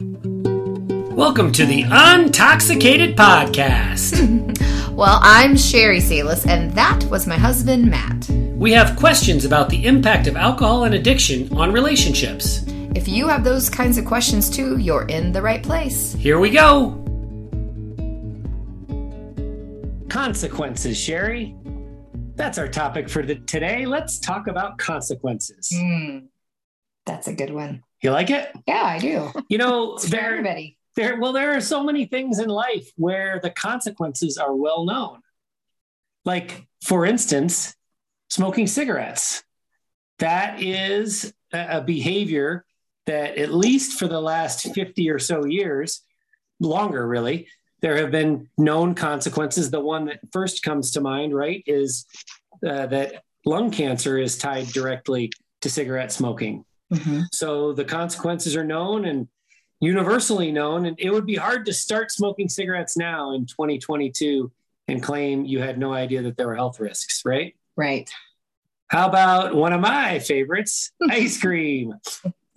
Welcome to the Untoxicated Podcast. Well, I'm Sherry Salis, and that was my husband, Matt. we have questions about the impact of alcohol and addiction on relationships. If you have those kinds of questions too, you're in the right place. Here we go. Consequences, Sherry. That's our topic for the, today. Let's talk about consequences. Hmm. That's a good one. You like it? Yeah, I do. You know, there, everybody. there well there are so many things in life where the consequences are well known like for instance smoking cigarettes that is a a behavior that at least for the last 50 or so years longer really there have been known consequences the one that first comes to mind right is uh, that lung cancer is tied directly to cigarette smoking Mhm. so the consequences are known and universally known. And it would be hard to start smoking cigarettes now in 2022 and claim you had no idea that there were health risks, right? Right. How about one of my favorites, ice cream?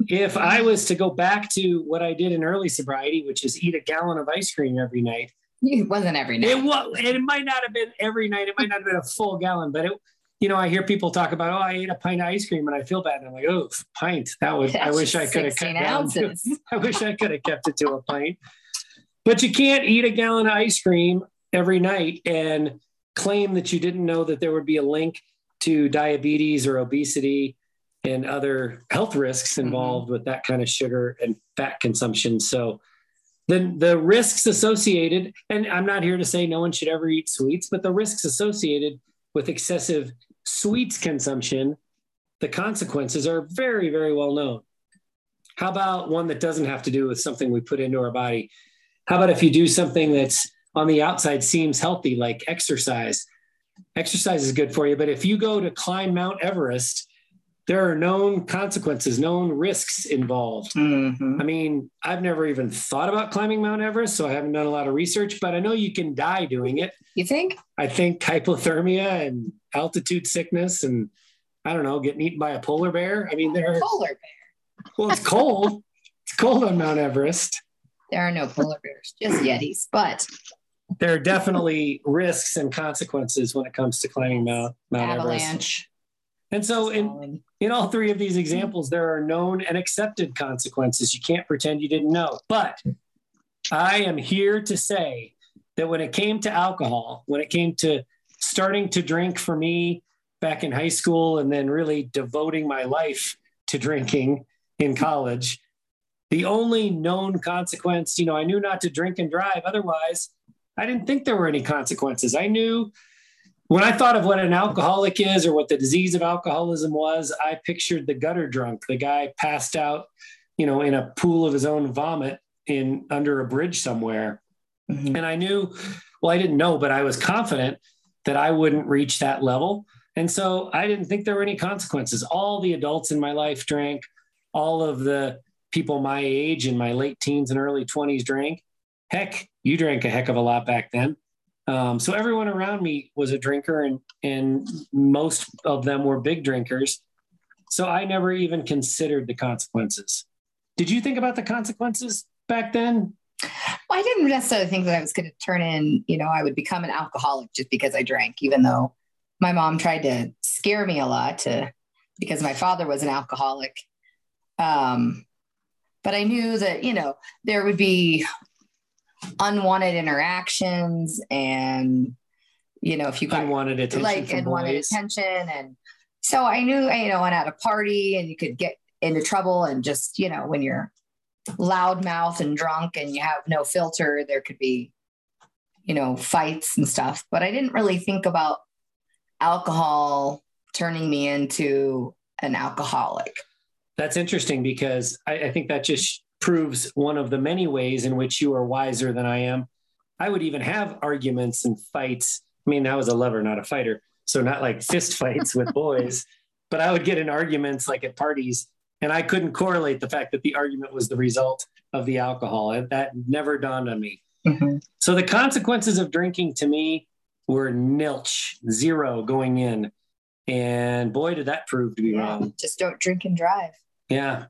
If I was to go back to what I did in early sobriety, which is eat a gallon of ice cream every night, It wasn't every night. it was, and it might not have been every night. It might not have been a full gallon, but it, you know, I hear people talk about, oh, I ate a pint of ice cream and I feel bad. And I'm like, oh, pint. That would, I wish I could have cut 16 down to. I wish I could have kept it to a pint. But you can't eat a gallon of ice cream every night and claim that you didn't know that there would be a link to diabetes or obesity and other health risks involved with that kind of sugar and fat consumption. So the, the risks associated, and I'm not here to say no one should ever eat sweets, but the risks associated with excessive sweets consumption, the consequences are very, very well known. How about one that doesn't have to do with something we put into our body? How about if you do something that's on the outside seems healthy, like exercise? Exercise is good for you, but if you go to climb Mount Everest, there are known consequences, known risks involved. Mhm. I mean, I've never even thought about climbing Mount Everest, so I haven't done a lot of research, but I know you can die doing it. You think? I think hypothermia and altitude sickness and I don't know, getting eaten by a polar bear. I mean, there. Polar bear. Well, it's cold. it's cold on Mount Everest. There are no polar bears, just yetis. But There are definitely risks and consequences when it comes to climbing Mount Mount Everest. And so, in in all three of these mm-hmm. examples, there are known and accepted consequences. You can't pretend you didn't know. But I am here to say that when it came to alcohol, when it came to starting to drink for me back in high school and then really devoting my life to drinking in college, the only known consequence, you know, I knew not to drink and drive. Otherwise, I didn't think there were any consequences. I knew when I thought of what an alcoholic is or what the disease of alcoholism was, I pictured the gutter drunk, the guy passed out, you know, in a pool of his own vomit in under a bridge somewhere. Mhm. And I knew, well, I didn't know, but I was confident that I wouldn't reach that level. And so I didn't think there were any consequences. All the adults in my life drank, all of the people my age in my late teens and early 20s drank. Heck, you drank a heck of a lot back then. Um, so everyone around me was a drinker, and and most of them were big drinkers. So I never even considered the consequences. Did you think about the consequences back then? Well, I didn't necessarily think that I was going to turn in, you know, I would become an alcoholic just because I drank, even though my mom tried to scare me a lot to, because my father was an alcoholic. Um, but I knew that, you know, there would be unwanted interactions and, you know, if you got Unwanted attention like unwanted boys. attention. And so I knew, you know, when at a party and you could get into trouble and just, you know, when you're loudmouth and drunk and you have no filter, there could be, you know, fights and stuff. But I didn't really think about alcohol turning me into an alcoholic. That's interesting because I, I think that just proves one of the many ways in which you are wiser than I am. I would even have arguments and fights. I mean, I was a lover, not a fighter. So not like fist fights with boys, but I would get in arguments like at parties and I couldn't correlate the fact that the argument was the result of the alcohol. And that never dawned on me. Mm-hmm. So the consequences of drinking to me were nilch, zero going in. And boy, did that prove to be Yeah, wrong. just don't drink and drive. Yeah.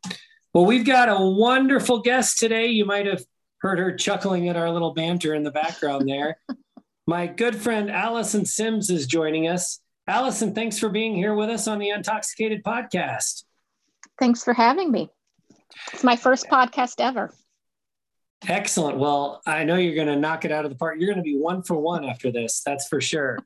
Well, we've got a wonderful guest today. You might have heard her chuckling at our little banter in the background there. My good friend Allison Sims is joining us. Allison, thanks for being here with us on the Untoxicated podcast. Thanks for having me. It's my first podcast ever. Excellent. Well, I know you're going to knock it out of the park. You're going to be one for one after this. That's for sure.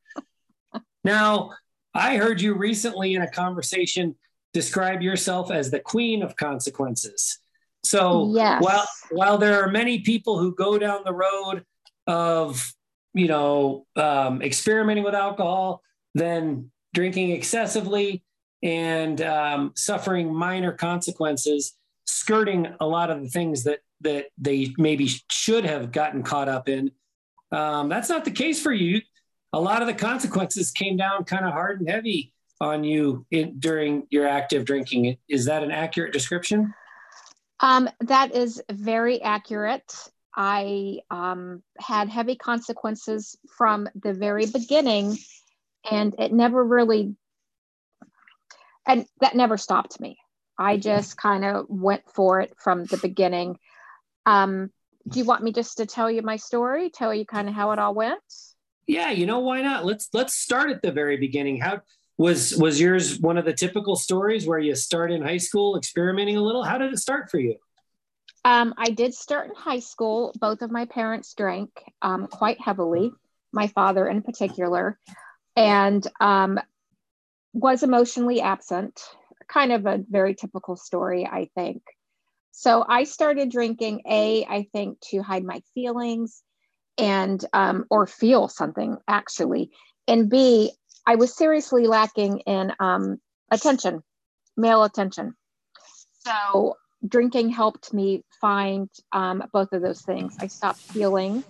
now, I heard you recently in a conversation describe yourself as the queen of consequences. So yes. while while there are many people who go down the road of you know um, experimenting with alcohol, then drinking excessively and um, suffering minor consequences, skirting a lot of the things that that they maybe should have gotten caught up in. Um, that's not the case for you. A lot of the consequences came down kind of hard and heavy on you in, during your active drinking. Is that an accurate description? Um, that is very accurate. I um, had heavy consequences from the very beginning, and it never really, and that never stopped me. I just kind of went for it from the beginning. Um, do you want me just to tell you my story, tell you kind of how it all went? Yeah, you know why not? Let's let's start at the very beginning. How was was yours one of the typical stories where you start in high school experimenting a little? How did it start for you? Um, I did start in high school. Both of my parents drank um, quite heavily, my father in particular, and um, was emotionally absent. Kind of a very typical story, I think. So I started drinking A, I think, to hide my feelings and um, or feel something actually, and B, I was seriously lacking in um, attention, male attention. So drinking helped me find um, both of those things. I stopped feeling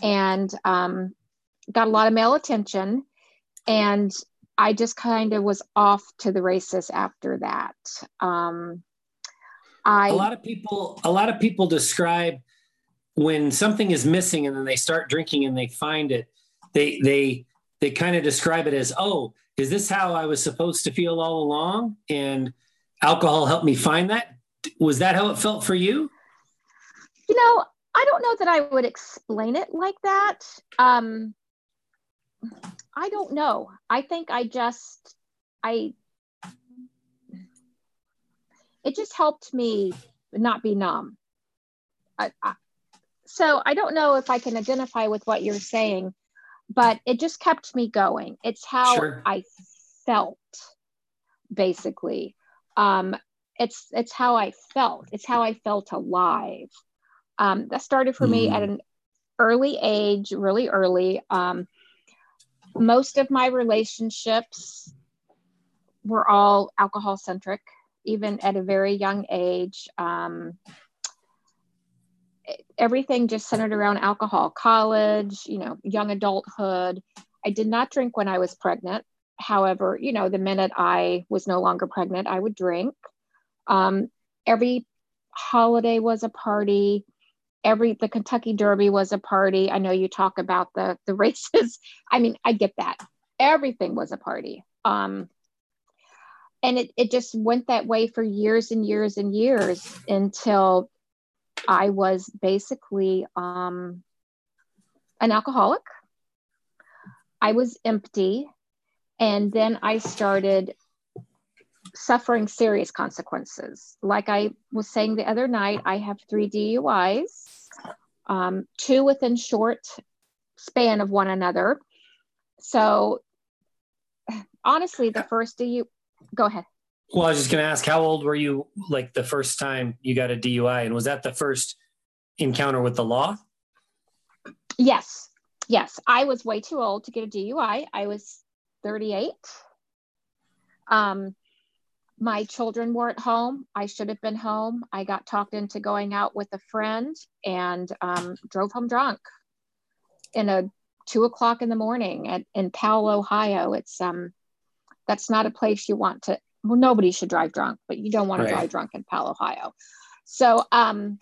and um, got a lot of male attention. And I just kind of was off to the races after that. Um, I, a lot of people, a lot of people describe when something is missing and then they start drinking and they find it, they, they, they kind of describe it as, oh, is this how I was supposed to feel all along? And alcohol helped me find that. Was that how it felt for you? You know, I don't know that I would explain it like that. Um, I don't know. I think I just, I, it just helped me not be numb. I, I, so I don't know if I can identify with what you're saying, but it just kept me going. It's how sure. I felt, basically. Um, it's it's how I felt. It's how I felt alive. Um, that started for mm. me at an early age, really early. Um, most of my relationships were all alcohol centric, even at a very young age. Um, everything just centered around alcohol college you know young adulthood. I did not drink when i was pregnant. However you know the minute i was no longer pregnant i would drink. Um, every holiday was a party. Every the kentucky derby was a party. I know you talk about the the races. I mean i get that. Everything was a party. Um, and it, it just went that way for years and years and years until I was basically um, an alcoholic. I was empty. And then I started suffering serious consequences. Like I was saying the other night, I have three DUIs, um, two within short span of one another. So honestly, the first DU, go ahead. Well, I was just going to ask, how old were you like the first time you got a DUI? And was that the first encounter with the law? Yes. Yes. I was way too old to get a DUI. I was 38. Um, my children weren't home. I should have been home. I got talked into going out with a friend and um, drove home drunk in a two o'clock in the morning at, in Powell, Ohio. It's um, that's not a place you want to well, nobody should drive drunk, but you don't want right. to drive drunk in Powell, Ohio. So um,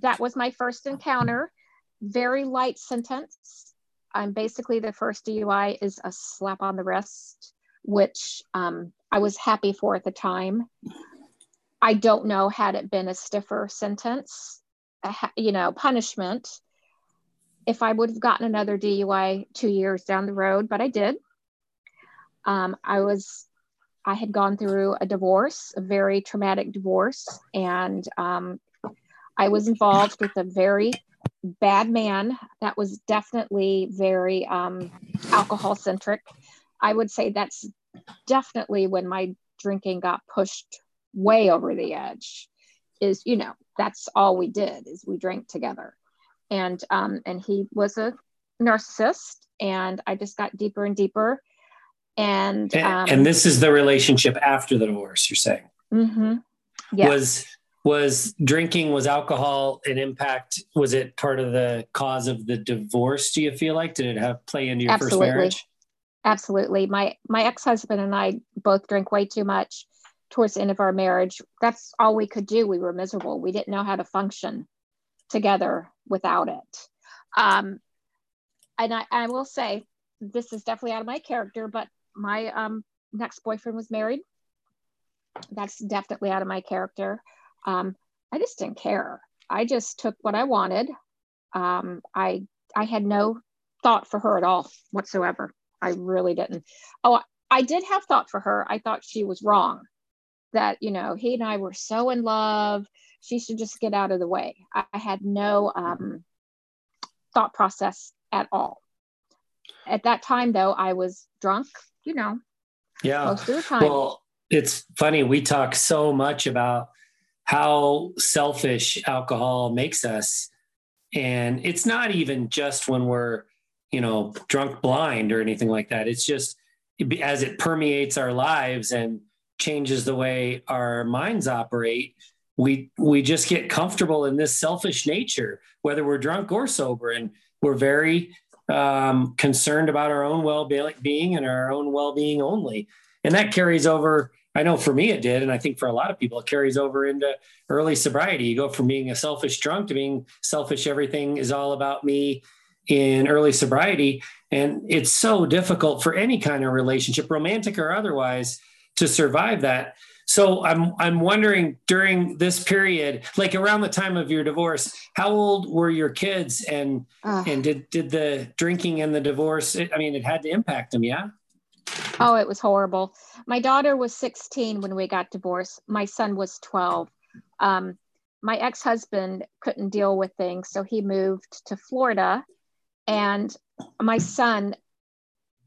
that was my first encounter. Very light sentence. I'm basically the first DUI is a slap on the wrist, which um, I was happy for at the time. I don't know had it been a stiffer sentence, you know, punishment, if I would have gotten another DUI two years down the road, but I did. Um, I was, I had gone through a divorce, a very traumatic divorce, and um, I was involved with a very bad man that was definitely very um, alcohol centric. I would say that's definitely when my drinking got pushed way over the edge. Is you know that's all we did is we drank together, and um, and he was a narcissist, and I just got deeper and deeper. And and, um, and this is the relationship after the divorce. You're saying. Mm-hmm. Was was drinking was alcohol an impact was it part of the cause of the divorce do you feel like did it have play into your absolutely. first marriage absolutely my my ex-husband and i both drank way too much towards the end of our marriage that's all we could do we were miserable we didn't know how to function together without it um and i, I will say this is definitely out of my character but my um next boyfriend was married that's definitely out of my character um, I just didn't care. I just took what I wanted. Um, I I had no thought for her at all whatsoever. I really didn't. Oh, I did have thought for her. I thought she was wrong. That you know he and I were so in love. She should just get out of the way. I, I had no um, thought process at all. At that time, though, I was drunk. You know, yeah, most of the time. Well, it's funny. We talk so much about how selfish alcohol makes us. And it's not even just when we're, you know, drunk blind or anything like that. It's just as it permeates our lives and changes the way our minds operate, we we just get comfortable in this selfish nature, whether we're drunk or sober, and we're very um, concerned about our own well-being and our own well-being only, and that carries over I know for me it did, and I think for a lot of people it carries over into early sobriety. You go from being a selfish drunk to being selfish. Everything is all about me in early sobriety, and it's so difficult for any kind of relationship, romantic or otherwise, to survive that. So I'm I'm wondering during this period, like around the time of your divorce, how old were your kids, and uh, and did did the drinking and the divorce? I mean, it had to impact them, yeah. Oh, it was horrible. My daughter was 16 when we got divorced. My son was 12. Um, my ex husband couldn't deal with things, so he moved to Florida. And my son,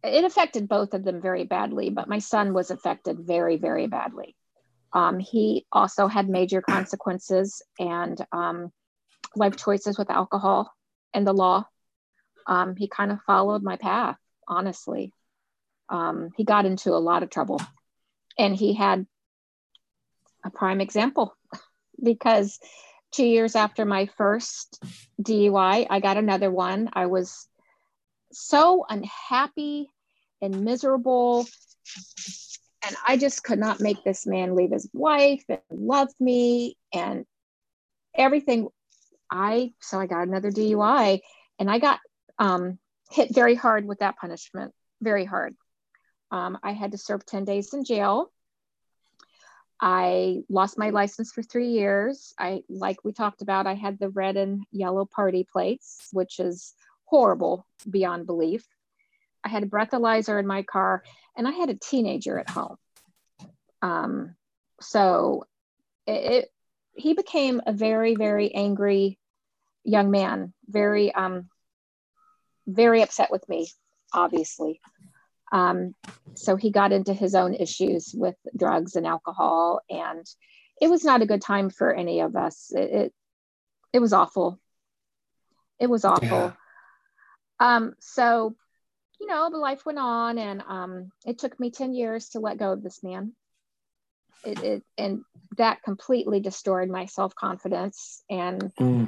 it affected both of them very badly, but my son was affected very, very badly. Um, he also had major consequences and um, life choices with alcohol and the law. Um, he kind of followed my path, honestly um, he got into a lot of trouble and he had a prime example because two years after my first DUI, I got another one. I was so unhappy and miserable. And I just could not make this man leave his wife and love me and everything. I so I got another DUI and I got um, hit very hard with that punishment, very hard. Um, I had to serve 10 days in jail. I lost my license for three years. I, like we talked about, I had the red and yellow party plates, which is horrible beyond belief. I had a breathalyzer in my car, and I had a teenager at home. Um, so it, it, he became a very, very angry young man, very, um, very upset with me, obviously. Um, so he got into his own issues with drugs and alcohol, and it was not a good time for any of us. It it, it was awful. It was awful. Yeah. Um, so, you know, the life went on, and um, it took me ten years to let go of this man. It, it and that completely destroyed my self confidence, and mm.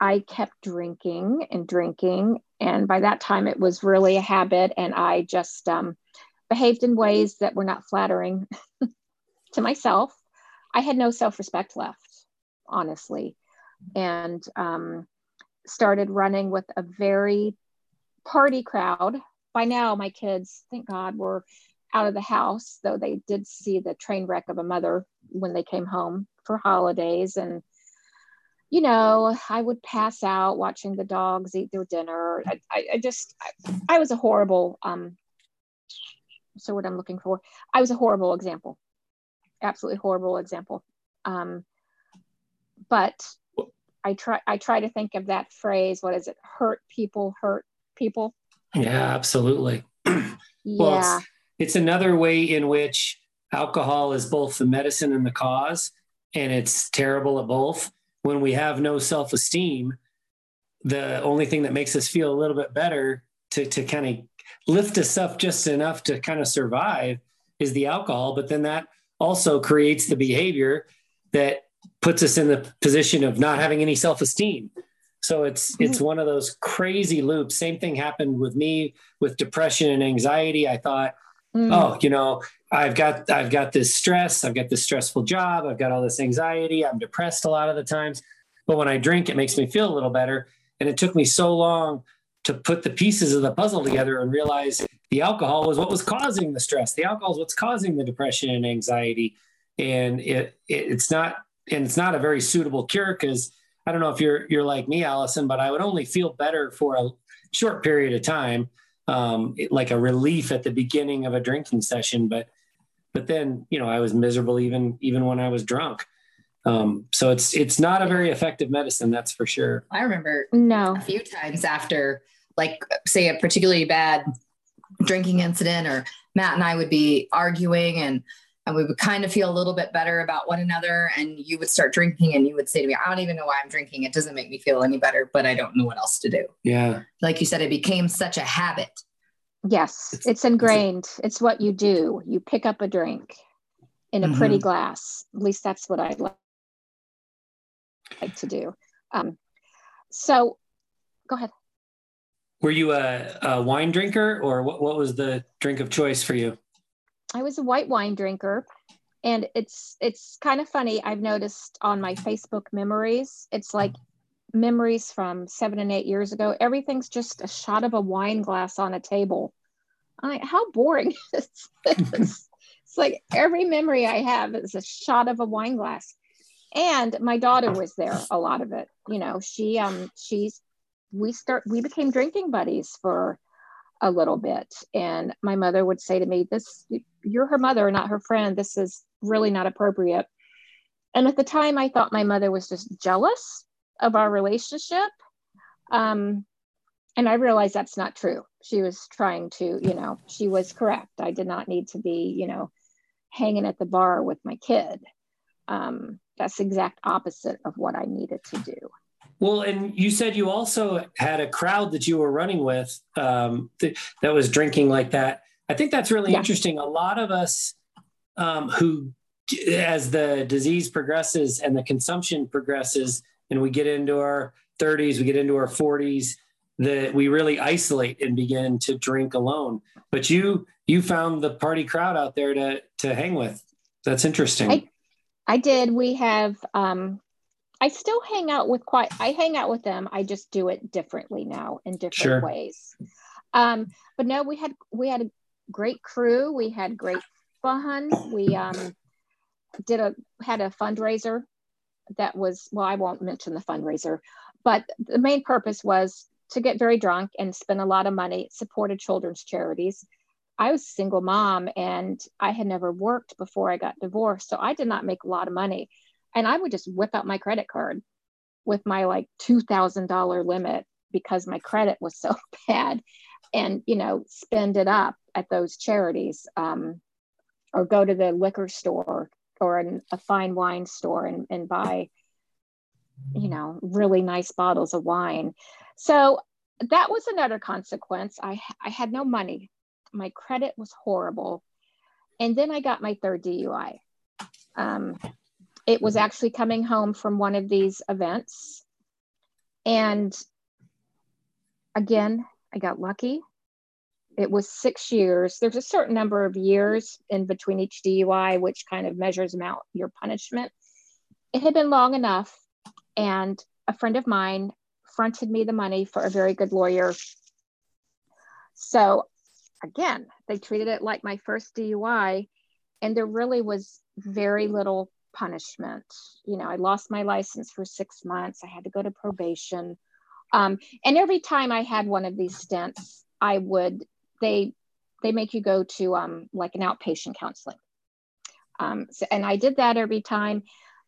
I kept drinking and drinking and by that time, it was really a habit. And I just um, behaved in ways that were not flattering to myself. I had no self respect left, honestly. And um, started running with a very party crowd. By now, my kids, thank God, were out of the house, though they did see the train wreck of a mother when they came home for holidays. And, you know, I would pass out watching the dogs eat their dinner. I, I, I just, I, I, was a horrible, um, so what I'm looking for, I was a horrible example, absolutely horrible example. Um, but I try, I try to think of that phrase. What is it? Hurt people, hurt people. Yeah, absolutely. yeah. Well, it's, it's another way in which alcohol is both the medicine and the cause, and it's terrible at both. When we have no self esteem, the only thing that makes us feel a little bit better to, to kind of lift us up just enough to kind of survive is the alcohol. But then that also creates the behavior that puts us in the position of not having any self esteem. So it's it's mm-hmm. one of those crazy loops. Same thing happened with me with depression and anxiety. I thought, mm. oh, you know, I've got I've got this stress, I've got this stressful job, I've got all this anxiety, I'm depressed a lot of the times. But when I drink, it makes me feel a little better. And it took me so long to put the pieces of the puzzle together and realize the alcohol was what was causing the stress. The alcohol is what's causing the depression and anxiety. And it, it it's not and it's not a very suitable cure because I don't know if you're you're like me, Allison, but I would only feel better for a short period of time, um, like a relief at the beginning of a drinking session. But but then you know I was miserable even even when I was drunk. Um, so it's it's not a very effective medicine, that's for sure. I remember no a few times after like say a particularly bad drinking incident or Matt and I would be arguing and and we would kind of feel a little bit better about one another. And you would start drinking and you would say to me i don't even know why i'm drinking. It doesn't make me feel any better but i don't know what else to do. Yeah. Like you said it became such a habit. Yes it's, it's ingrained. It's what you do. You pick up a drink in a mm-hmm. pretty glass. At least that's what i'd like, like to do. Um, so go ahead. Were you a, a wine drinker or what, what was the drink of choice for you I was a white wine drinker. And it's it's kind of funny. I've noticed on my Facebook memories, it's like memories from seven and eight years ago. Everything's just a shot of a wine glass on a table. I how boring is this? it's like every memory I have is a shot of a wine glass. And my daughter was there a lot of it. You know, she um she's we start we became drinking buddies for a little bit. And my mother would say to me, This, you're her mother, not her friend. This is really not appropriate. And at the time, I thought my mother was just jealous of our relationship. Um, and I realized that's not true. She was trying to, you know, she was correct. I did not need to be, you know, hanging at the bar with my kid. Um, that's the exact opposite of what I needed to do. Well, and you said you also had a crowd that you were running with um, th- that was drinking like that. I think that's really yeah. interesting. A lot of us um, who, as the disease progresses and the consumption progresses, and we get into our 30s, we get into our 40s, that we really isolate and begin to drink alone. But you you found the party crowd out there to to hang with. That's interesting. I, I did. We have um, I still hang out with quite I hang out with them. I just do it differently now in different sure. ways. Um, but no, we had we had a great crew. We had great fun. We um, did a had a fundraiser that was well, I won't mention the fundraiser, but the main purpose was to get very drunk and spend a lot of money, supported children's charities. I was a single mom and I had never worked before I got divorced. So I did not make a lot of money and I would just whip out my credit card with my like $2,000 limit because my credit was so bad and, you know, spend it up at those charities um, or go to the liquor store or an, a fine wine store and, and buy, you know, really nice bottles of wine. So that was another consequence. I, I had no money. My credit was horrible. And then I got my third DUI. Um, it was mm-hmm. actually coming home from one of these events. And again, I got lucky. It was six years. There's a certain number of years in between each DUI, which kind of measures out your punishment. It had been long enough, and a friend of mine fronted me the money for a very good lawyer. So again, they treated it like my first DUI, and there really was very little punishment. You know, I lost my license for six months. I had to go to probation. Um, and every time I had one of these stints, I would they they make you go to um, like an outpatient counseling. Um, so, and I did that every time,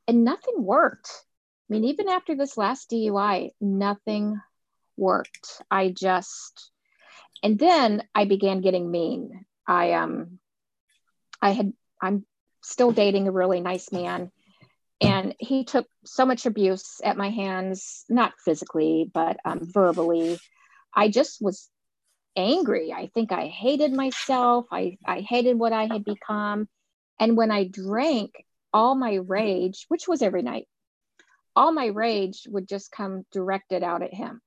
and nothing worked. I mean, even after this last DUI, nothing worked. I just, and then I began getting mean. I um, I had I'm still dating a really nice man, and he took so much abuse at my hands, not physically, but um, verbally. I just was angry. I think I hated myself. I, I hated what I had become. And when I drank, all my rage, which was every night, all my rage would just come directed out at him.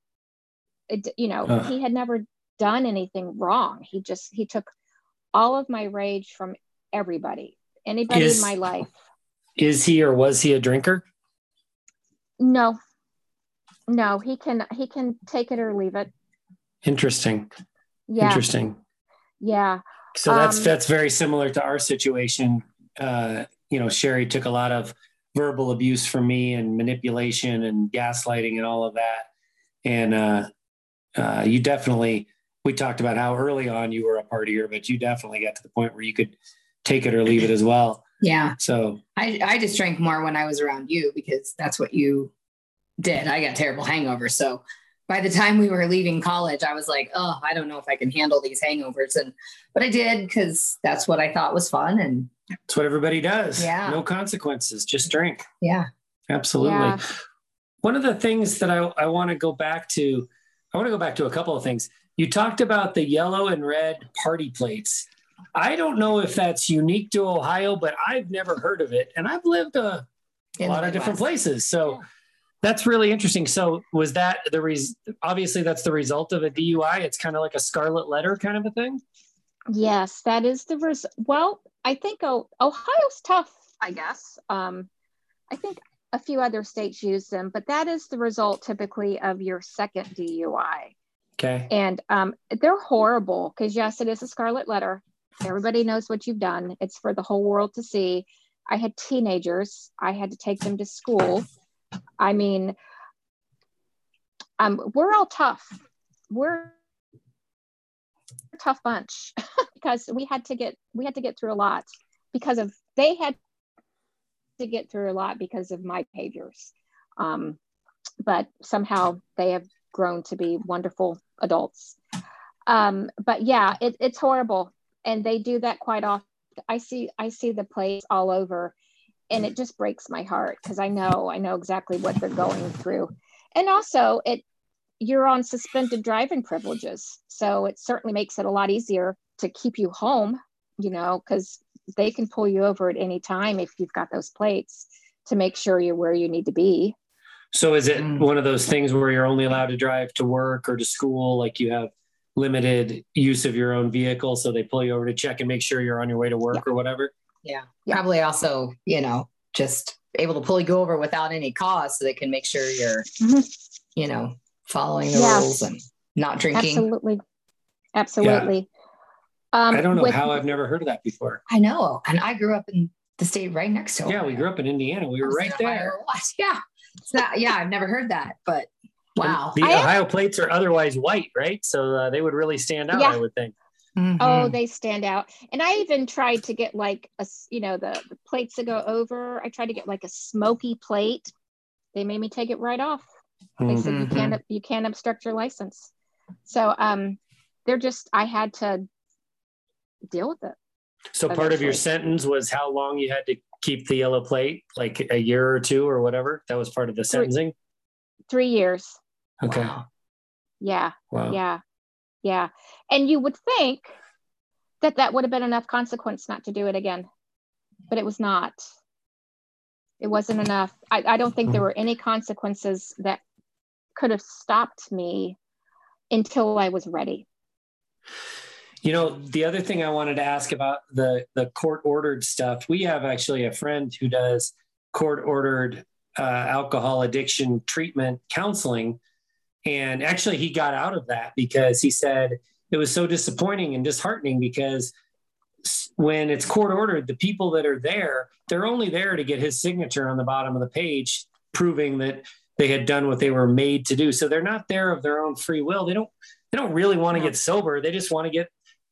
It, you know, uh. he had never done anything wrong. He just, he took all of my rage from everybody, anybody is, in my life. Is he or was he a drinker? No, no, he can, he can take it or leave it. Interesting. Yeah. Interesting. Yeah. So that's um, that's very similar to our situation. Uh, you know, Sherry took a lot of verbal abuse from me and manipulation and gaslighting and all of that. And uh, uh, you definitely, we talked about how early on you were a partier, but you definitely got to the point where you could take it or leave it as well. Yeah. So I, I just drank more when I was around you because that's what you did. I got terrible hangovers. So by the time we were leaving college, I was like, oh, I don't know if I can handle these hangovers. And but I did because that's what I thought was fun. And it's what everybody does. Yeah. No consequences. Just drink. Yeah. Absolutely. Yeah. One of the things that I, I want to go back to, I want to go back to a couple of things. You talked about the yellow and red party plates. I don't know if that's unique to Ohio, but I've never heard of it. And I've lived a, a lot of different places. So yeah that's really interesting. So was that the res- obviously that's the result of a DUI? It's kind of like a scarlet letter kind of a thing. Yes, that is the result. well, I think oh, Ohio's tough, I guess. Um, I think a few other states use them, but that is the result typically of your second DUI. Okay. And um, they're horrible because yes, it is a scarlet letter. Everybody knows what you've done. It's for the whole world to see. I had teenagers. I had to take them to school I mean, um, we're all tough. We're a tough bunch because we had to get we had to get through a lot because of they had to get through a lot because of my behaviors. Um, but somehow they have grown to be wonderful adults. Um, but yeah, it, it's horrible, and they do that quite often. I see I see the place all over and it just breaks my heart because I know I know exactly what they're going through. And also it you're on suspended driving privileges. So it certainly makes it a lot easier to keep you home, you know, because they can pull you over at any time if you've got those plates to make sure you're where you need to be. So is it mm. one of those things where you're only allowed to drive to work or to school? Like you have limited use of your own vehicle. So they pull you over to check and make sure you're on your way to work yeah. or whatever? Yeah. Probably also, you know, just able to pull you over without any cause so they can make sure you're, mm-hmm. you know, following the yeah. rules and not drinking. Absolutely. Absolutely. Yeah. Um, I don't know with, how I've never heard of that before. I know. And I grew up in the state right next to it. Yeah, we grew up in Indiana. We were right there. Yeah. It's not, yeah, I've never heard that, but wow. The I Ohio plates are otherwise white, right? So uh, they would really stand out, yeah. I would think. Mm-hmm. Oh, they stand out. And I even tried to get like a, you know, the, the plates that go over. I tried to get like a smoky plate. They made me take it right off. They mm-hmm. said you can't mm-hmm. you can't obstruct your license. So um, they're just I had to deal with it. So part of your sentence was how long you had to keep the yellow plate, like a year or two or whatever. That was part of the sentencing. Three, three years. Okay. Wow. Yeah. Wow. Yeah. Yeah. And you would think that that would have been enough consequence not to do it again, but it was not. It wasn't enough. I, I don't think there were any consequences that could have stopped me until I was ready. You know, the other thing I wanted to ask about the the court ordered stuff. We have actually a friend who does court ordered uh, alcohol addiction treatment counseling and actually, he got out of that because he said it was so disappointing and disheartening because when it's court ordered, the people that are there, they're only there to get his signature on the bottom of the page, proving that they had done what they were made to do. So they're not there of their own free will. They don't they don't really want to get sober. They just want to get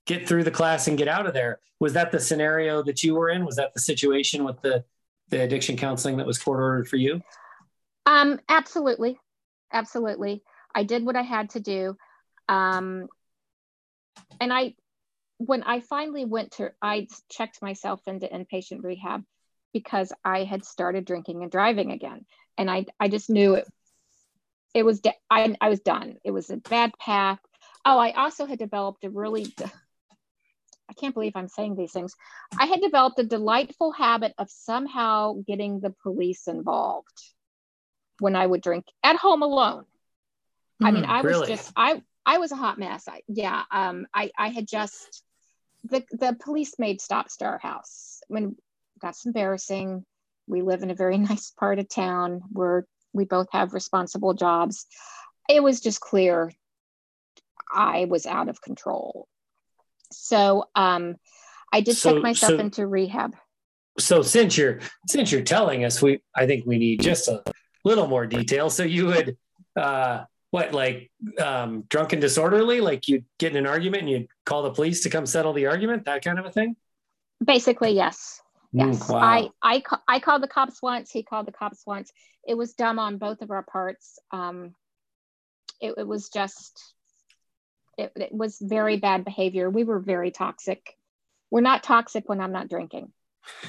get through the class and get out of there. Was that the scenario that you were in? Was that the situation with the the addiction counseling that was court ordered for you? Um, absolutely, absolutely. I did what I had to do, um, and I when I finally went to, I checked myself into inpatient rehab because I had started drinking and driving again, and I I just knew it. It was de- I I was done. It was a bad path. Oh, I also had developed a really. I can't believe I'm saying these things. I had developed a delightful habit of somehow getting the police involved when I would drink at home alone. I mean, I was just I I was a hot mess. I, yeah, um, I I had just the the police made stops to our house. when that's embarrassing. We live in a very nice part of town where we both have responsible jobs. It was just clear I was out of control. So um, I did so, check myself so, into rehab. So since you're since you're telling us, we I think we need just a little more detail. So you would uh, what like um, drunk and disorderly? Like you'd get in an argument and you'd call the police to come settle the argument, that kind of a thing. Basically, yes. Mm, yes, wow. I I I called the cops once. He called the cops once. It was dumb on both of our parts. Um, it, it was just it, it was very bad behavior. We were very toxic. We're not toxic when I'm not drinking.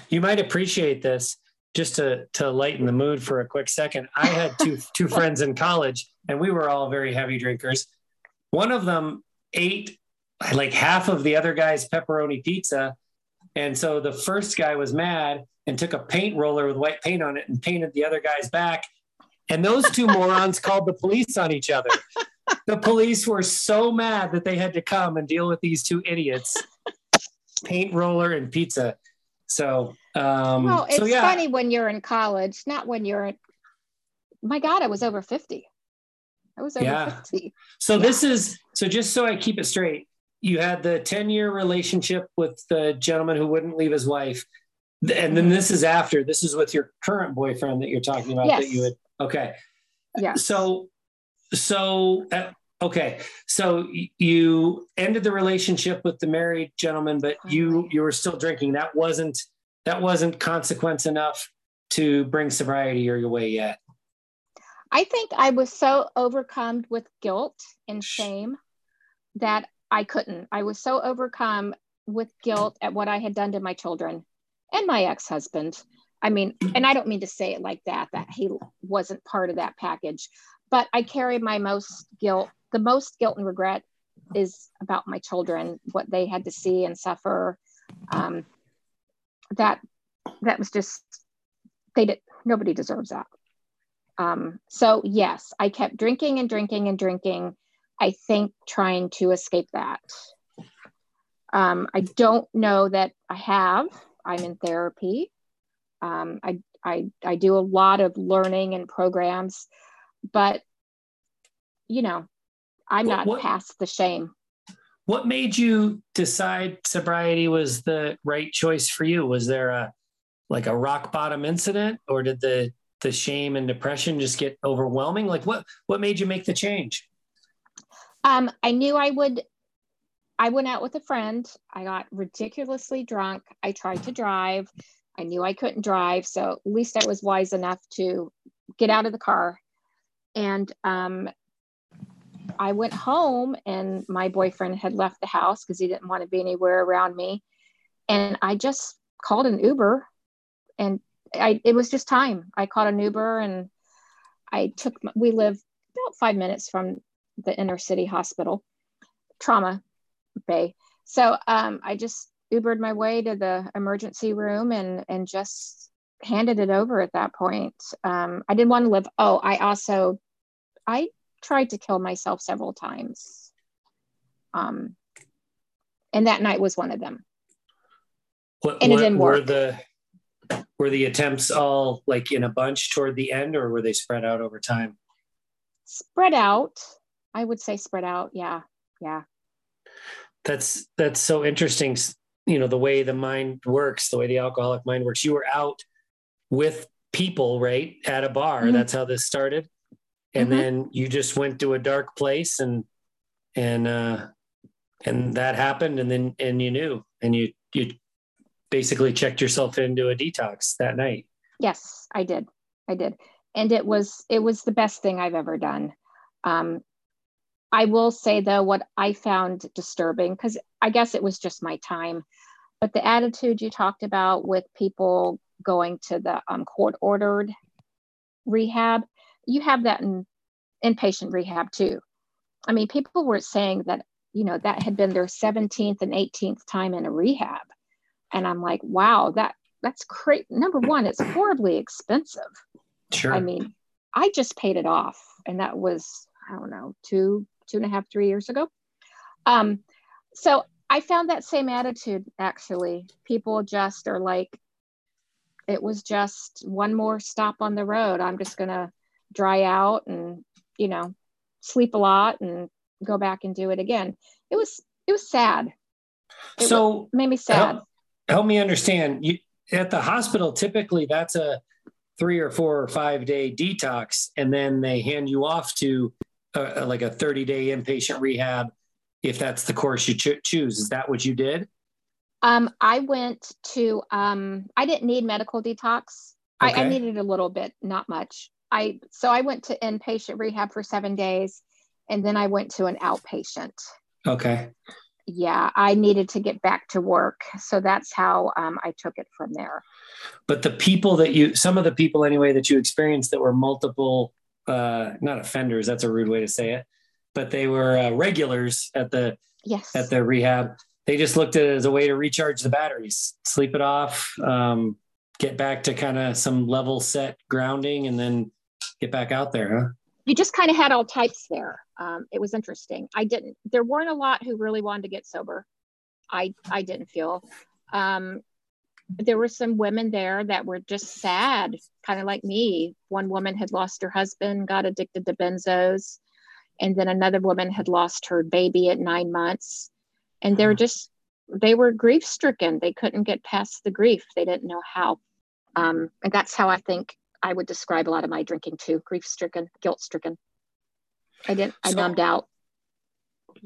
You might appreciate this just to to lighten the mood for a quick second. I had two two friends in college, and we were all very heavy drinkers. One of them ate like half of the other guy's pepperoni pizza, and so the first guy was mad and took a paint roller with white paint on it and painted the other guy's back. And those two morons called the police on each other the police were so mad that they had to come and deal with these two idiots, paint roller and pizza. So, um, well, it's so yeah. funny when you're in college, not when you're. My God, I was over fifty. I was over yeah. fifty. So yeah. this is so. Just so I keep it straight, you had the ten-year relationship with the gentleman who wouldn't leave his wife, and then this is after. This is with your current boyfriend that you're talking about. Yes. That you would okay. Yeah. So so uh, okay so you ended the relationship with the married gentleman but you you were still drinking that wasn't that wasn't consequence enough to bring sobriety your way yet i think i was so overcome with guilt and shame that i couldn't i was so overcome with guilt at what i had done to my children and my ex-husband i mean and i don't mean to say it like that that he wasn't part of that package but I carry my most guilt. The most guilt and regret is about my children, what they had to see and suffer. Um, that that was just they did. Nobody deserves that. Um, so yes, I kept drinking and drinking and drinking. I think trying to escape that. Um, I don't know that I have. I'm in therapy. Um, I, I, I do a lot of learning and programs but you know i'm not what, past the shame what made you decide sobriety was the right choice for you? Was there a like a rock bottom incident or did the the shame and depression just get overwhelming? Like what what made you make the change? Um i knew i would i went out with a friend. I got ridiculously drunk. I tried to drive. I knew i couldn't drive so at least i was wise enough to get out of the car. And um, I went home, and my boyfriend had left the house because he didn't want to be anywhere around me. And I just called an Uber, and I, it was just time. I called an Uber, and I took. We live about five minutes from the inner city hospital, trauma bay. So um, I just Ubered my way to the emergency room and and just handed it over at that point. Um, I didn't want to live. Oh, I also I tried to kill myself several times. Um, and that night was one of them. What, and it didn't work. Were the were the attempts all like in a bunch toward the end, or were they spread out over time? Spread out. I would say spread out. Yeah, yeah. That's that's so interesting. You know the way the mind works, the way the alcoholic mind works. You were out with people, right, at a bar. Mm-hmm. That's how this started, and mm-hmm. then you just went to a dark place, and and uh, and that happened, and then and you knew, and you you basically checked yourself into a detox that night. Yes, I did. I did, and it was it was the best thing I've ever done. Um, I will say though, what I found disturbing, because I guess it was just my time, but the attitude you talked about with people going to the um, court ordered rehab, you have that in inpatient rehab too. I mean, people were saying that, you know, that had been their 17th and 18th time in a rehab. And I'm like, wow, that that's great. Number one, it's horribly expensive. Sure. I mean, I just paid it off. And that was, I don't know, two, two and a half, three years ago. Um, so I found that same attitude actually. People just are like, it was just one more stop on the road. I'm just going to dry out and, you know, sleep a lot and go back and do it again. It was, it was sad. It so made me sad. Help, help me understand you at the hospital. Typically that's a three or four or five day detox. And then they hand you off to uh, like a 30 day inpatient rehab if that's the course you cho- choose. Is that what you did? Um, I went to, um, I didn't need medical detox. Okay. I, I needed a little bit, not much. I, so I went to inpatient rehab for seven days and then I went to an outpatient. Okay. Yeah, I needed to get back to work. So that's how um, I took it from there. But the people that you, some of the people anyway that you experienced that were multiple uh, not offenders. That's a rude way to say it, but they were uh, regulars at the yes at the rehab. They just looked at it as a way to recharge the batteries, sleep it off, um, get back to kind of some level set grounding, and then get back out there, huh? You just kind of had all types there. Um, it was interesting. I didn't. There weren't a lot who really wanted to get sober. I I didn't feel. Um, there were some women there that were just sad, kind of like me. One woman had lost her husband, got addicted to benzos, and then another woman had lost her baby at nine months. And they were just, they were grief stricken. They couldn't get past the grief, they didn't know how. Um, and that's how I think I would describe a lot of my drinking too grief stricken, guilt stricken. I didn't, I so, numbed out.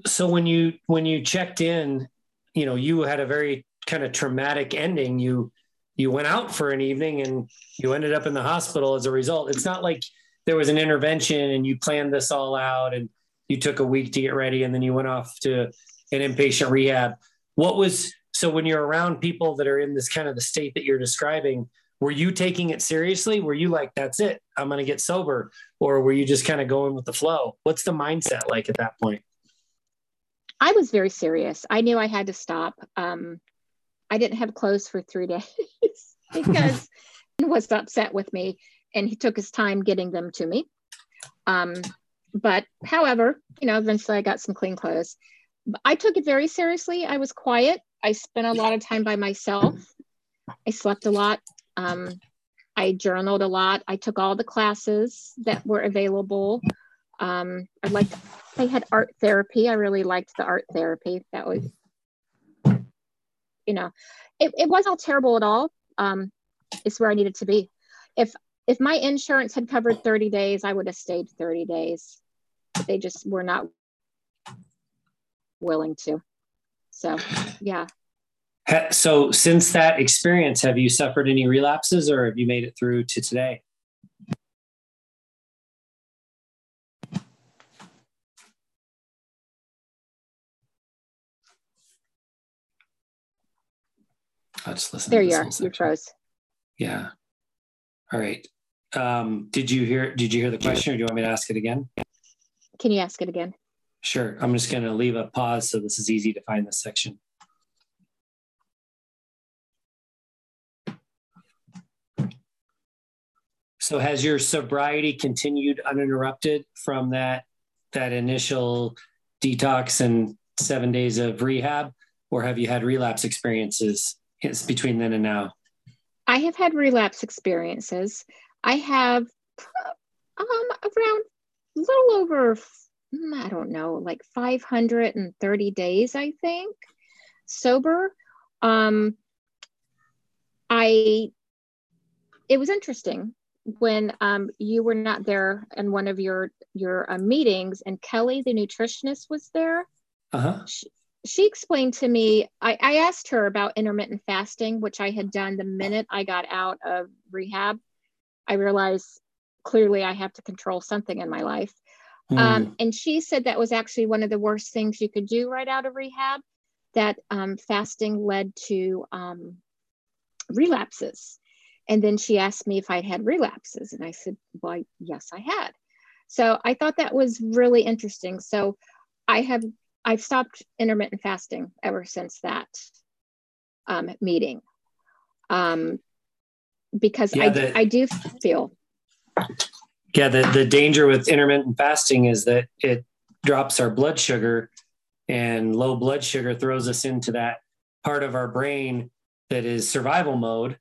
So when you, when you checked in, you know, you had a very kind of traumatic ending. You you went out for an evening and you ended up in the hospital as a result. It's not like there was an intervention and you planned this all out and you took a week to get ready and then you went off to an inpatient rehab. What was so when you're around people that are in this kind of the state that you're describing, were you taking it seriously? Were you like, that's it, I'm going to get sober? Or were you just kind of going with the flow? What's the mindset like at that point? I was very serious. I knew I had to stop. Um, I didn't have clothes for three days because he was upset with me and he took his time getting them to me. Um, but however, you know, eventually I got some clean clothes. I took it very seriously. I was quiet. I spent a lot of time by myself. I slept a lot. Um, I journaled a lot. I took all the classes that were available. Um, I liked, I had art therapy. I really liked the art therapy. That was you know, it, it wasn't terrible at all. Um, it's where I needed to be. If if my insurance had covered 30 days, I would have stayed 30 days. But they just were not willing to. So yeah. So since that experience, have you suffered any relapses or have you made it through to today? I'll just listen. There you are. You froze. Yeah. All right. Um, did you hear? Did you hear the question, or do you want me to ask it again? Can you ask it again? Sure. I'm just going to leave a pause so this is easy to find this section. So has your sobriety continued uninterrupted from that that initial detox and seven days of rehab, or have you had relapse experiences between then and now? I have had relapse experiences. I have um, around a little over mm, I don't know, like 530 days, I think, sober. Um, I, it was interesting when um, you were not there in one of your your uh, meetings and kelly the nutritionist was there uh-huh. she, she explained to me I, I asked her about intermittent fasting which i had done the minute i got out of rehab i realized clearly i have to control something in my life mm. um, and she said that was actually one of the worst things you could do right out of rehab that um, fasting led to um, relapses and then she asked me if I'd had relapses. And I said, well, yes, I had. So I thought that was really interesting. So I have, I've stopped intermittent fasting ever since that um, meeting. Um, because yeah, I, the, I do feel. Yeah, the, the danger with intermittent fasting is that it drops our blood sugar and low blood sugar throws us into that part of our brain that is survival mode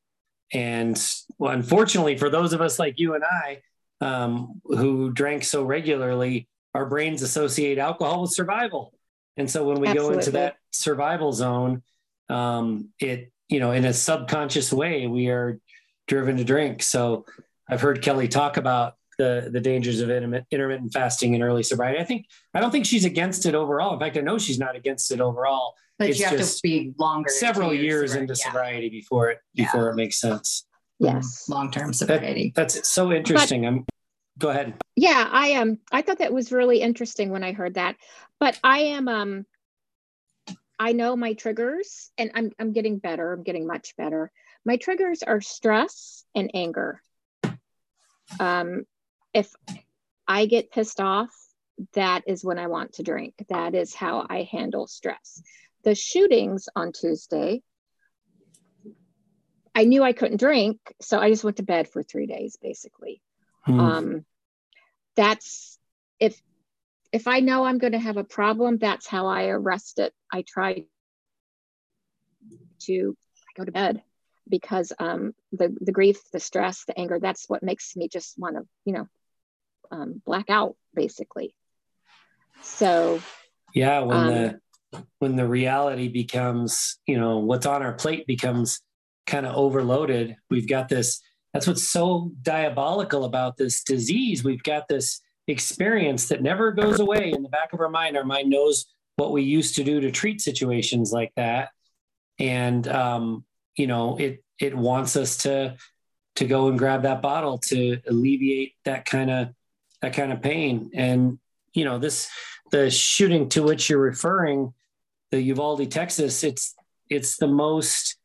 and well, unfortunately, for those of us like you and I um, who drank so regularly, our brains associate alcohol with survival. And so when we Absolutely. go into that survival zone, um, it, you know, in a subconscious way, we are driven to drink. So I've heard Kelly talk about the the dangers of intermittent fasting and early sobriety. I think I don't think she's against it overall. In fact, I know she's not against it overall. But it's you have to be longer. Several years sobriety. into sobriety yeah. before it before yeah. it makes sense. Yes, long term sobriety. That, that's so interesting. But, I'm. Go ahead. Yeah, I am. Um, I thought that was really interesting when I heard that. But I am. Um, I know my triggers, and I'm I'm getting better. I'm getting much better. My triggers are stress and anger. Um, if I get pissed off, that is when I want to drink. That is how I handle stress the shootings on Tuesday, I knew I couldn't drink, so I just went to bed for three days, basically. Hmm. Um, that's if if I know I'm going to have a problem, that's how I arrest it. I try to go to bed because um, the the grief, the stress, the anger, that's what makes me just want to, you know, um, black out, basically. So yeah, when um, the when the reality becomes, you know, what's on our plate becomes kind of overloaded. We've got this, that's what's so diabolical about this disease. We've got this experience that never goes away in the back of our mind. Our mind knows what we used to do to treat situations like that. And, um, you know, it, it wants us to, to go and grab that bottle to alleviate that kind of, that kind of pain. And, you know, this, the shooting to which you're referring, the Uvalde, Texas, it's it's the most,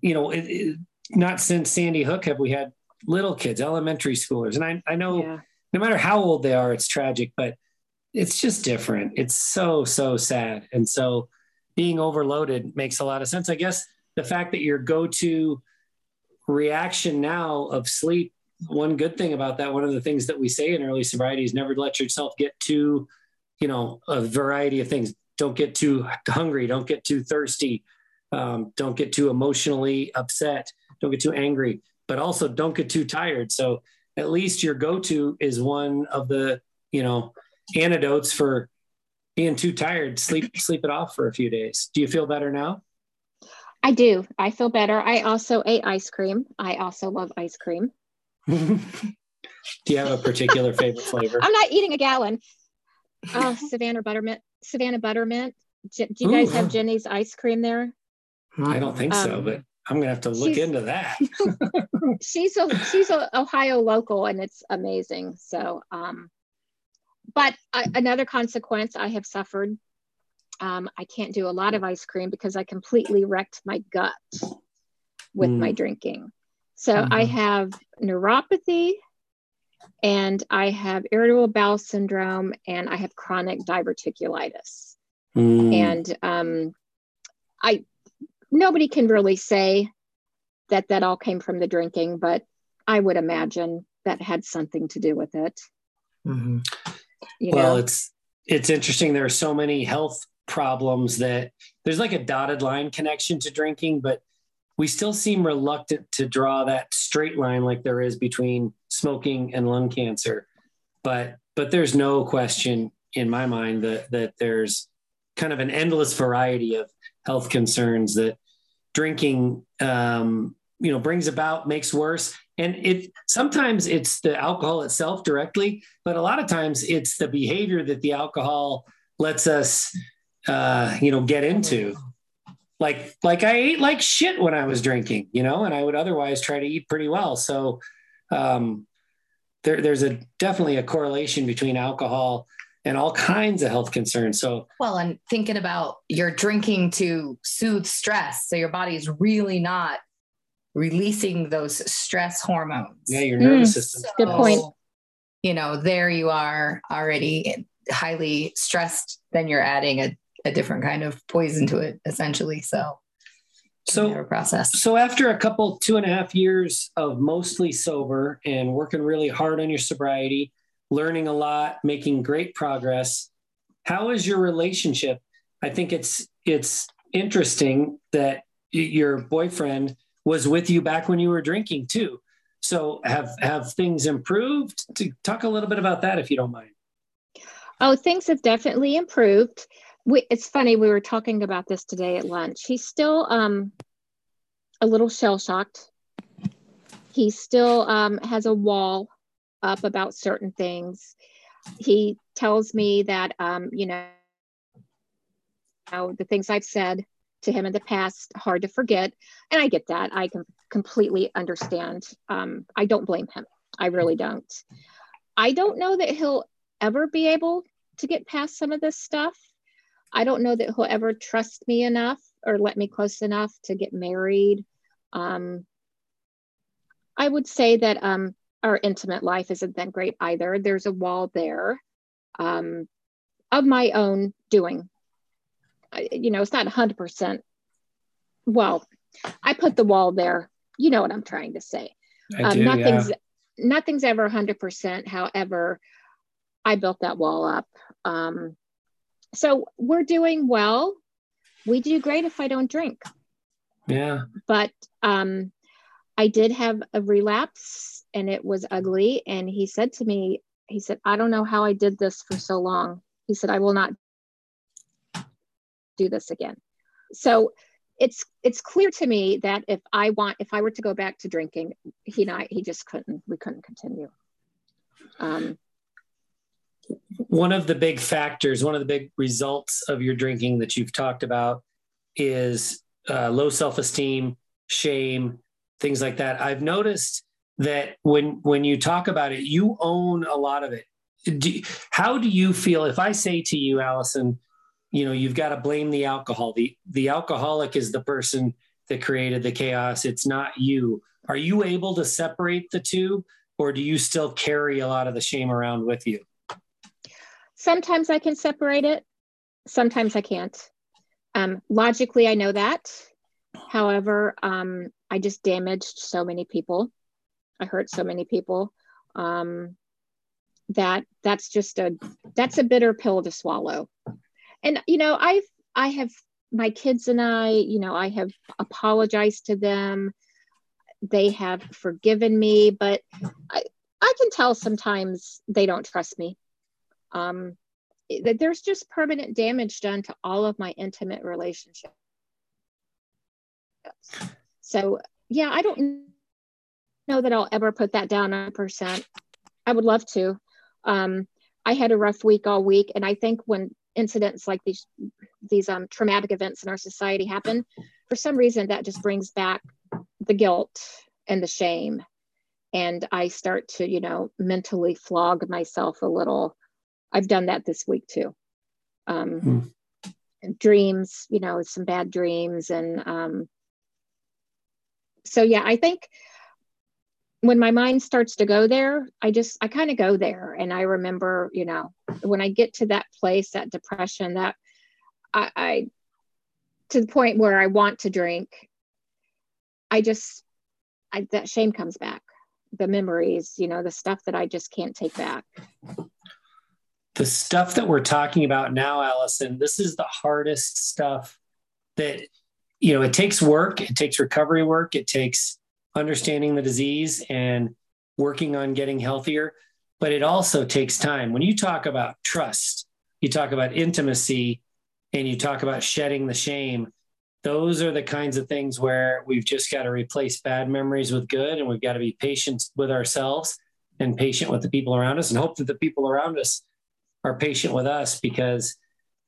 you know, it, it, not since Sandy Hook have we had little kids, elementary schoolers, and I I know yeah. no matter how old they are, it's tragic, but it's just different. It's so so sad, and so being overloaded makes a lot of sense. I guess the fact that your go-to reaction now of sleep one good thing about that one of the things that we say in early sobriety is never let yourself get too you know a variety of things. Don't get too hungry. Don't get too thirsty. Um, don't get too emotionally upset. Don't get too angry. But also don't get too tired. So at least your go-to is one of the you know antidotes for being too tired. Sleep sleep it off for a few days. Do you feel better now? I do. I feel better. I also ate ice cream. I also love ice cream do you have a particular favorite flavor i'm not eating a gallon Oh, Savannah Buttermint. Savannah Buttermint. do you guys Ooh. have Jeni's ice cream there? I don't think um, so, but I'm gonna have to look into that. she's a she's a Ohio local, and it's amazing. So, um, but uh, another consequence I have suffered. Um, I can't do a lot of ice cream because I completely wrecked my gut with mm. my drinking. So mm-hmm. I have neuropathy, and I have irritable bowel syndrome and I have chronic diverticulitis. Mm. And um, I nobody can really say that that all came from the drinking, but I would imagine that had something to do with it. Mm-hmm. well, know? it's it's interesting. There are so many health problems that there's like a dotted line connection to drinking, but we still seem reluctant to draw that straight line like there is between smoking and lung cancer. But but there's no question in my mind that that there's kind of an endless variety of health concerns that drinking um, you know brings about makes worse and it sometimes it's the alcohol itself directly but a lot of times it's the behavior that the alcohol lets us uh, you know get into like like i ate like shit when i was drinking you know and i would otherwise try to eat pretty well so um, there, there's a definitely a correlation between alcohol and all kinds of health concerns. So, well, and thinking about you're drinking to soothe stress. So your body's really not releasing those stress hormones. Yeah, your nervous mm, system. So, good point. You know, there you are already highly stressed, then you're adding a, a different kind of poison to it, essentially. So, so process. So after a couple two and a half years of mostly sober and working really hard on your sobriety, learning a lot, making great progress, how is your relationship? I think it's it's interesting that your boyfriend was with you back when you were drinking too. So have have things improved? To talk a little bit about that if you don't mind. Oh, things have definitely improved. We, it's funny we were talking about this today at lunch. He's still um, a little shell shocked. He still um, has a wall up about certain things. He tells me that um, you know, the things I've said to him in the past hard to forget and i get that i can completely understand um, i don't blame him i really don't i don't know that he'll ever be able to get past some of this stuff i don't know that he'll ever trust me enough or let me close enough to get married um, i would say that um, our intimate life isn't that great either there's a wall there um, of my own doing you know, it's not 100%. Well, I put the wall there. You know what I'm trying to say. Um, do, nothing's yeah. nothing's ever 100%. However, I built that wall up. Um, so we're doing well. We do great if I don't drink. Yeah. But um, I did have a relapse and it was ugly. And he said to me, he said, I don't know how I did this for so long. He said, I will not do this again. So it's it's clear to me that if I want if I were to go back to drinking, he and I he just couldn't we couldn't continue. Um, one of the big factors, one of the big results of your drinking that you've talked about is uh, low self-esteem, shame, things like that. I've noticed that when when you talk about it, you own a lot of it. Do, how do you feel if I say to you, Allison, you know you've got to blame the alcohol the the alcoholic is the person that created the chaos it's not you are you able to separate the two or do you still carry a lot of the shame around with you sometimes i can separate it sometimes i can't. Um, logically i know that. However um, i just damaged so many people. I hurt so many people. Um, that that's just a that's a bitter pill to swallow. And you know i've i have my kids and i you know i have apologized to them. They have forgiven me but i i can tell sometimes they don't trust me um that there's just permanent damage done to all of my intimate relationships. So yeah i don't know that i'll ever put that down a percent. I would love to. Um i had a rough week all week and i think when incidents like these these um, traumatic events in our society happen for some reason that just brings back the guilt and the shame. And i start to you know mentally flog myself a little i've done that this week too um, hmm. dreams you know some bad dreams and um, so yeah i think when my mind starts to go there, I just I kind of go there, and I remember, you know, when I get to that place, that depression, that I, I to the point where I want to drink, I just I, that shame comes back, the memories, you know, the stuff that I just can't take back. The stuff that we're talking about now, Allison, this is the hardest stuff that you know. It takes work. It takes recovery work. It takes understanding the disease and working on getting healthier, but it also takes time. When you talk about trust, you talk about intimacy and you talk about shedding the shame those are the kinds of things where we've just got to replace bad memories with good and we've got to be patient with ourselves and patient with the people around us and hope that the people around us are patient with us because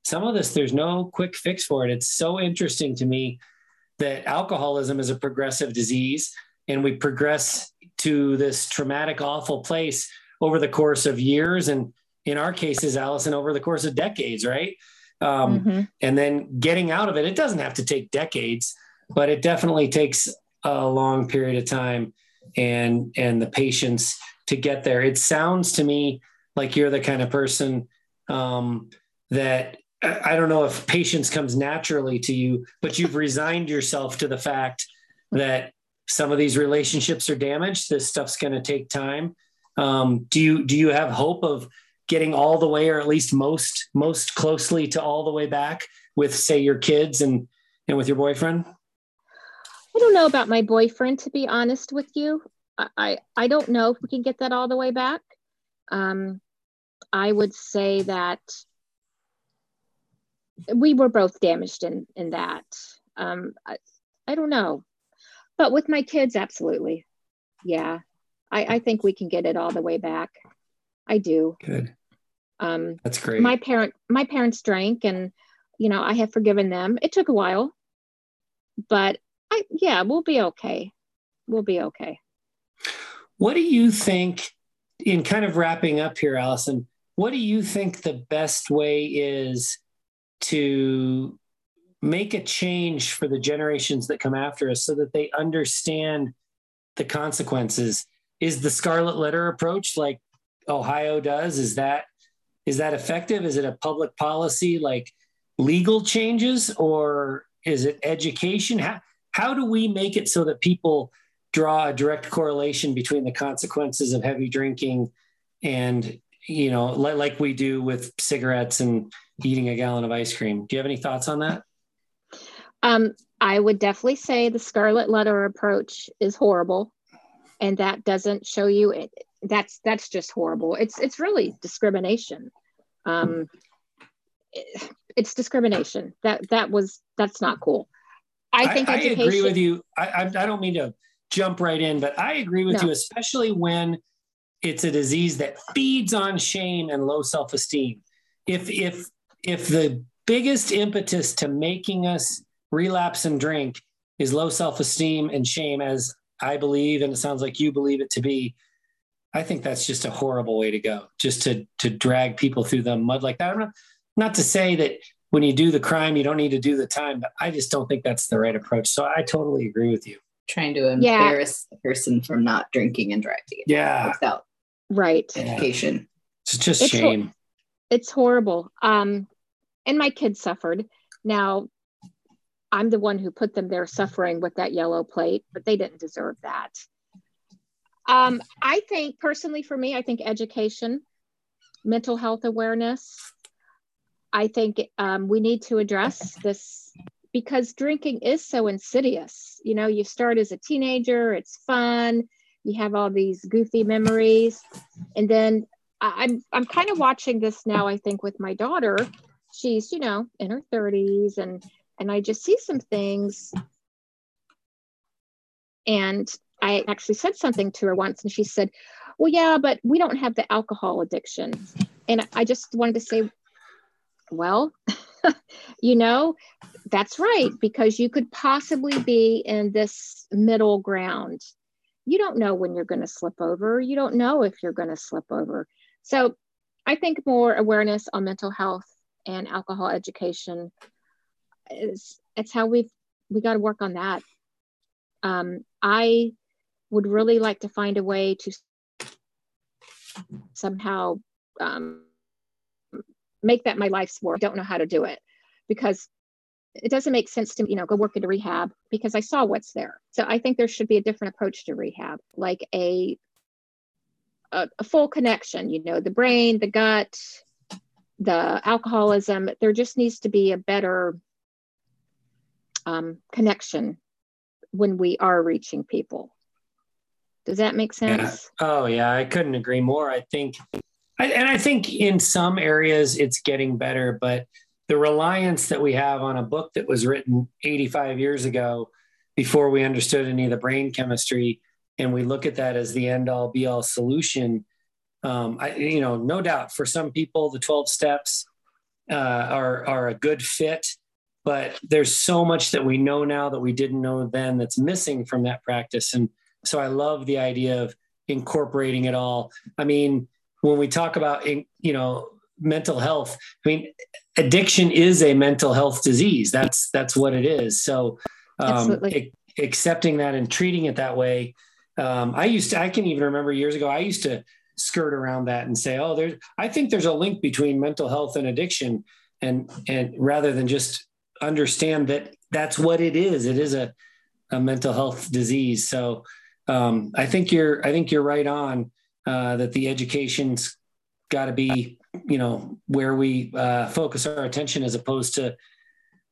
some of this there's no quick fix for it. It's so interesting to me that alcoholism is a progressive disease and we progress to this traumatic awful place over the course of years and in our cases allison over the course of decades right? Um, mm-hmm. and then getting out of it it doesn't have to take decades but it definitely takes a long period of time and and the patience to get there. It sounds to me like you're the kind of person um, that I don't know if patience comes naturally to you, but you've resigned yourself to the fact that some of these relationships are damaged. This stuff's going to take time. Um, do you do you have hope of getting all the way or at least most most closely to all the way back with say your kids and and with your boyfriend i don't know about my boyfriend to be honest with you i i don't know if we can get that all the way back um i would say that we were both damaged in in that um I, I don't know but with my kids absolutely yeah I, I think we can get it all the way back I do. Good. Um, That's great. My parent, my parents drank, and you know I have forgiven them. It took a while, but I yeah, we'll be okay. We'll be okay. What do you think? In kind of wrapping up here, Allison, what do you think the best way is to make a change for the generations that come after us so that they understand the consequences? Is the scarlet letter approach like Ohio does? Is that is that effective? Is it a public policy like legal changes or is it education? How, how do we make it so that people draw a direct correlation between the consequences of heavy drinking and, you know, like, like we do with cigarettes and eating a gallon of ice cream? Do you have any thoughts on that? Um, I would definitely say the scarlet letter approach is horrible. And that doesn't show you it, that's that's just horrible it's it's really discrimination um it, it's discrimination that that was that's not cool i think I, I agree with you I, I don't mean to jump right in but i agree with no. you especially when it's a disease that feeds on shame and low self-esteem if if if the biggest impetus to making us relapse and drink is low self-esteem and shame as i believe and it sounds like you believe it to be I think that's just a horrible way to go, just to to drag people through the mud like that. Not, not to say that when you do the crime, you don't need to do the time, but I just don't think that's the right approach. So I totally agree with you. Trying to embarrass yeah. the person from not drinking and driving. Yeah. Without right education. It's just it's shame. Ho- it's horrible. Um, and my kids suffered. Now, I'm the one who put them there suffering with that yellow plate, but they didn't deserve that. Um, I think personally for me, I think education, mental health awareness. I think um, we need to address this because drinking is so insidious. You know, you start as a teenager, it's fun, you have all these goofy memories, and then I'm I'm kind of watching this now. I think with my daughter, she's you know in her 30s, and and I just see some things, and I actually said something to her once and she said, Well, yeah, but we don't have the alcohol addiction. And I just wanted to say, Well, you know, that's right, because you could possibly be in this middle ground. You don't know when you're going to slip over. You don't know if you're going to slip over. So I think more awareness on mental health and alcohol education is it's how we've we got to work on that. Um, I would really like to find a way to somehow um, make that my life's work. I don't know how to do it because it doesn't make sense to you know go work into rehab because I saw what's there. So I think there should be a different approach to rehab, like a a, a full connection. You know, the brain, the gut, the alcoholism. There just needs to be a better um, connection when we are reaching people. Does that make sense? Yeah. Oh yeah, I couldn't agree more. I think I, and I think in some areas it's getting better, but the reliance that we have on a book that was written 85 years ago before we understood any of the brain chemistry and we look at that as the end all be all solution um, I, you know no doubt for some people the 12 steps uh, are are a good fit but there's so much that we know now that we didn't know then that's missing from that practice and so i love the idea of incorporating it all. I mean when we talk about you know mental health i mean addiction is a mental health disease. That's that's what it is. So um, accepting that and treating it that way um, i used to i can even remember years ago i used to skirt around that and say oh there's i think there's a link between mental health and addiction and and rather than just understand that that's what it is. It is a, a mental health disease. So um, i think you're i think you're right on uh, that the education's got to be you know where we uh, focus our attention as opposed to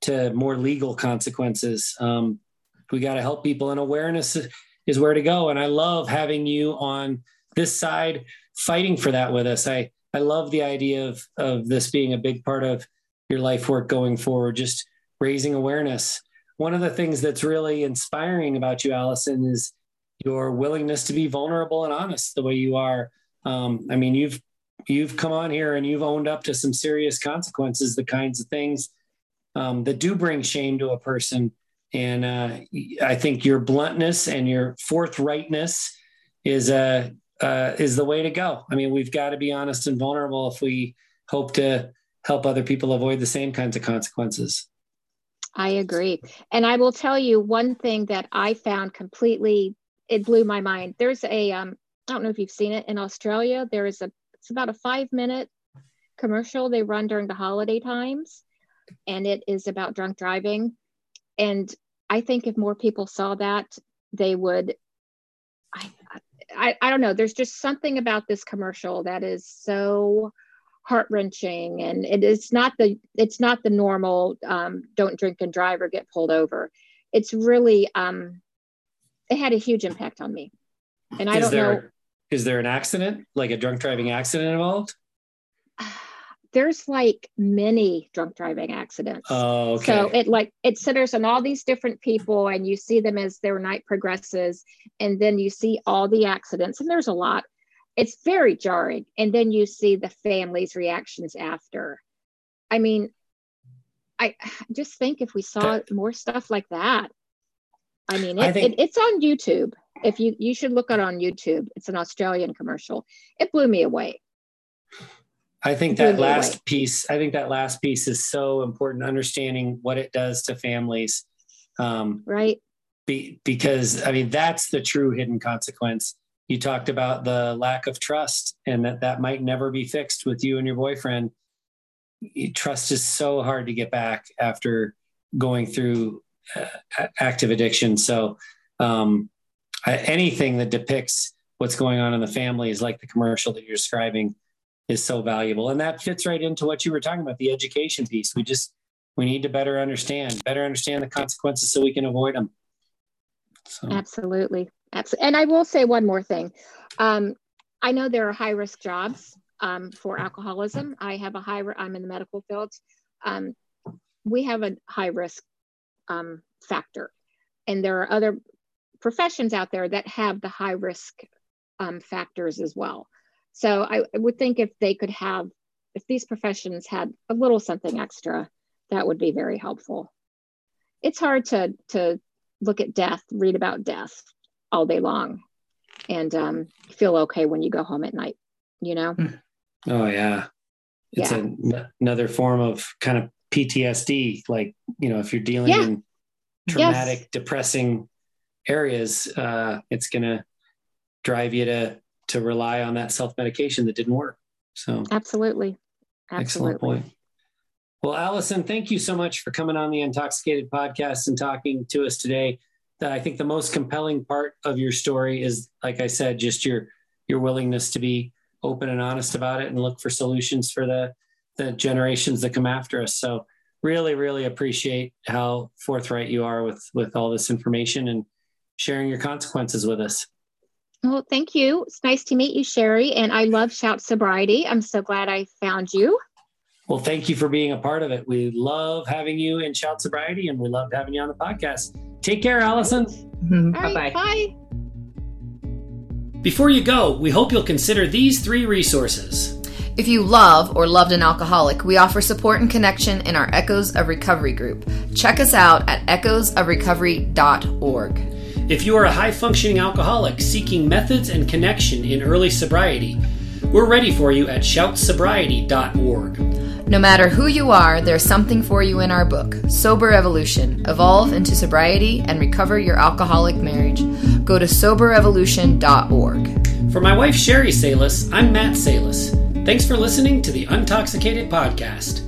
to more legal consequences. Um, we got to help people and awareness is where to go. And i love having you on this side fighting for that with us. I i love the idea of of this being a big part of your life work going forward just raising awareness. One of the things that's really inspiring about you allison is your willingness to be vulnerable and honest the way you are. Um, i mean you've you've come on here and you've owned up to some serious consequences, the kinds of things um, that do bring shame to a person. And uh, I think your bluntness and your forthrightness is uh, uh, is the way to go. I mean, we've got to be honest and vulnerable if we hope to help other people avoid the same kinds of consequences. I agree. And I will tell you one thing that I found completely, it blew my mind. There's a, um, I don't know if you've seen it in Australia, there is a it's about a five minute commercial they run during the holiday times, and it is about drunk driving. And I think if more people saw that, they would. I, I, I don't know. There's just something about this commercial that is so heart wrenching, and it is not the it's not the normal um, don't drink and drive or get pulled over. It's really um, it had a huge impact on me, and I is don't there, know. Is there an accident, like a drunk driving accident involved? There's like many drunk driving accidents. Oh, okay. So it like it centers on all these different people, and you see them as their night progresses, and then you see all the accidents, and there's a lot. It's very jarring, and then you see the family's reactions after. I mean, I just think if we saw more stuff like that, I mean, it, I think, it, it's on YouTube if you you should look it on YouTube. It's an Australian commercial. It blew me away. I think that last away. piece. I think that last piece is so important. Understanding what it does to families, um, right? Be, because I mean that's the true hidden consequence. You talked about the lack of trust, and that that might never be fixed with you and your boyfriend. Trust is so hard to get back after going through uh, active addiction. So um, anything that depicts what's going on in the family is like the commercial that you're describing is so valuable. And that fits right into what you were talking about the education piece. We just we need to better understand better understand the consequences so we can avoid them. So. absolutely. Absolutely and i will say one more thing. Um, i know there are high risk jobs um, for alcoholism. I have a high i'm in the medical field. Um, we have a high risk um, factor. And there are other professions out there that have the high risk um, factors as well. So I, I would think if they could have, if these professions had a little something extra, that would be very helpful. It's hard to to look at death, read about death all day long, and um, feel okay when you go home at night. You know. Hmm. Oh yeah, it's yeah. A, another form of kind of PTSD. Like you know, if you're dealing yeah. in traumatic, yes. depressing areas, uh, it's going to drive you to to rely on that self medication that didn't work. So absolutely, absolutely. Excellent point. Well, Allison, thank you so much for coming on the Untoxicated podcast and talking to us today. That I think the most compelling part of your story is, like I said, just your your willingness to be open and honest about it and look for solutions for the the generations that come after us. So really, really appreciate how forthright you are with with all this information and sharing your consequences with us. Well, thank you. It's nice to meet you, Sherry. And I love Shout Sobriety. I'm so glad I found you. Well, thank you for being a part of it. We love having you in Shout Sobriety and we loved having you on the podcast. Take care, Allison. Mm-hmm. Bye bye. Bye. Before you go, we hope you'll consider these three resources. If you love or loved an alcoholic, we offer support and connection in our Echoes of Recovery group. Check us out at echoesofrecovery.org. If you are a high functioning alcoholic seeking methods and connection in early sobriety, we're ready for you at shoutsobriety.org. No matter who you are, there's something for you in our book, Sober Evolution Evolve into Sobriety and Recover Your Alcoholic Marriage. Go to soberevolution.org. For my wife, Sherry Salis, I'm Matt Salis. Thanks for listening to the Untoxicated Podcast.